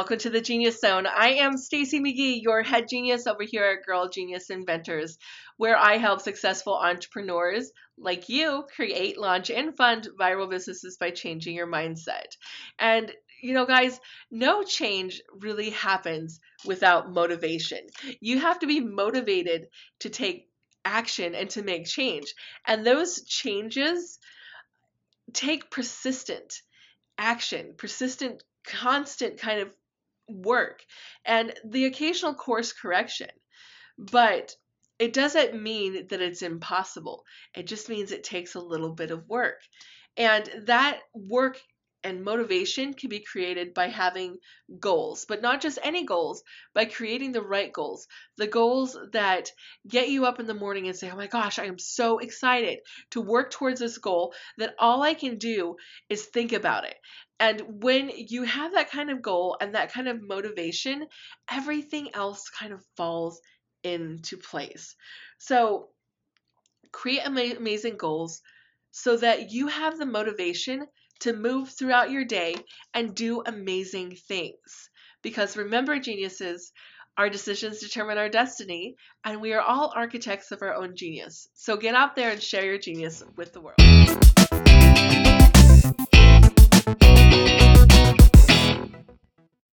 welcome to the Genius Zone. I am Stacy McGee, your head genius over here at Girl Genius Inventors, where I help successful entrepreneurs like you create, launch, and fund viral businesses by changing your mindset. And you know, guys, no change really happens without motivation. You have to be motivated to take action and to make change. And those changes take persistent action, persistent constant kind of work and the occasional course correction. But it doesn't mean that it's impossible. It just means it takes a little bit of work. And that work and motivation can be created by having goals, but not just any goals, by creating the right goals. The goals that get you up in the morning and say, Oh my gosh, I am so excited to work towards this goal that all I can do is think about it. And when you have that kind of goal and that kind of motivation, everything else kind of falls into place. So create amazing goals so that you have the motivation to move throughout your day and do amazing things. Because remember, geniuses, our decisions determine our destiny, and we are all architects of our own genius. So get out there and share your genius with the world.